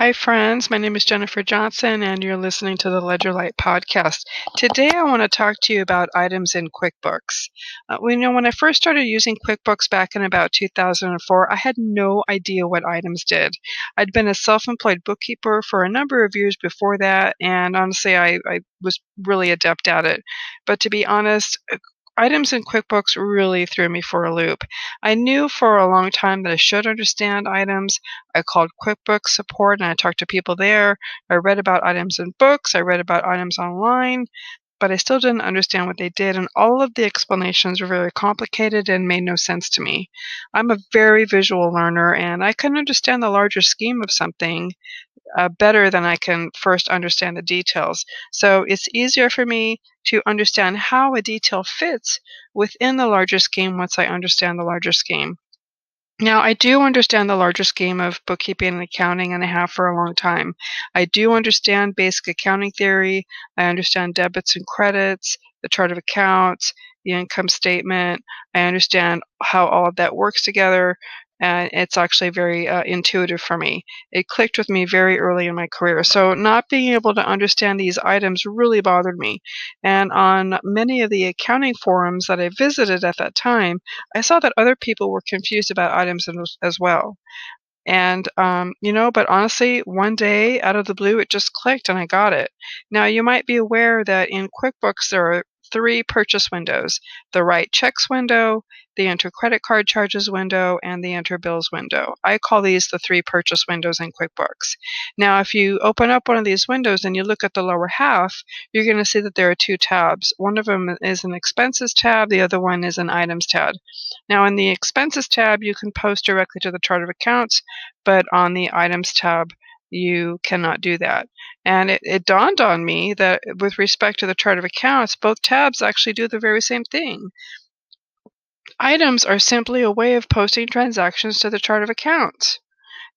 Hi, friends. My name is Jennifer Johnson, and you're listening to the LedgerLight podcast. Today, I want to talk to you about items in QuickBooks. Uh, you know, when I first started using QuickBooks back in about 2004, I had no idea what items did. I'd been a self employed bookkeeper for a number of years before that, and honestly, I, I was really adept at it. But to be honest, items in QuickBooks really threw me for a loop. I knew for a long time that I should understand items. I called QuickBooks support and I talked to people there. I read about items in books, I read about items online, but I still didn't understand what they did, and all of the explanations were very complicated and made no sense to me. I'm a very visual learner, and I can understand the larger scheme of something uh, better than I can first understand the details. So it's easier for me to understand how a detail fits within the larger scheme once I understand the larger scheme. Now, I do understand the larger scheme of bookkeeping and accounting, and I have for a long time. I do understand basic accounting theory. I understand debits and credits, the chart of accounts, the income statement. I understand how all of that works together and it's actually very uh, intuitive for me. It clicked with me very early in my career. So, not being able to understand these items really bothered me. And on many of the accounting forums that I visited at that time, I saw that other people were confused about items as well. And, um, you know, but honestly, one day out of the blue, it just clicked and I got it. Now, you might be aware that in QuickBooks, there are three purchase windows the write checks window, the enter credit card charges window, and the enter bills window. I call these the three purchase windows in QuickBooks. Now, if you open up one of these windows and you look at the lower half, you're going to see that there are two tabs. One of them is an expenses tab, the other one is an items tab. Now, in the expenses tab, you can post directly to the chart of accounts, but on the items tab, you cannot do that. And it, it, dawned on me that with respect to the chart of accounts, both tabs actually do the very same thing. Items are simply a way of posting transactions to the chart of accounts.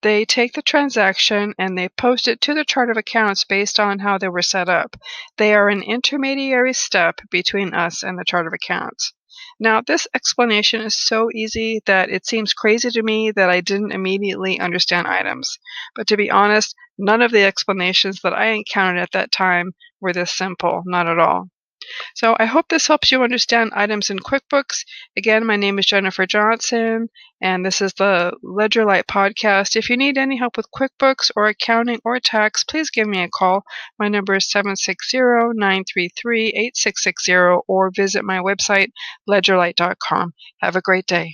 They take the transaction and they post it to the chart of accounts based on how they were set up. They are an intermediary step between us and the chart of accounts. Now, this explanation is so easy that it seems crazy to me that I didn't immediately understand items. But to be honest, none of the explanations that I encountered at that time were this simple, not at all. So I hope this helps you understand items in QuickBooks. Again, my name is Jennifer Johnson, and this is the LedgerLight podcast. If you need any help with QuickBooks or accounting or tax, please give me a call. My number is 760-933-8660 or visit my website, ledgerlight.com. Have a great day.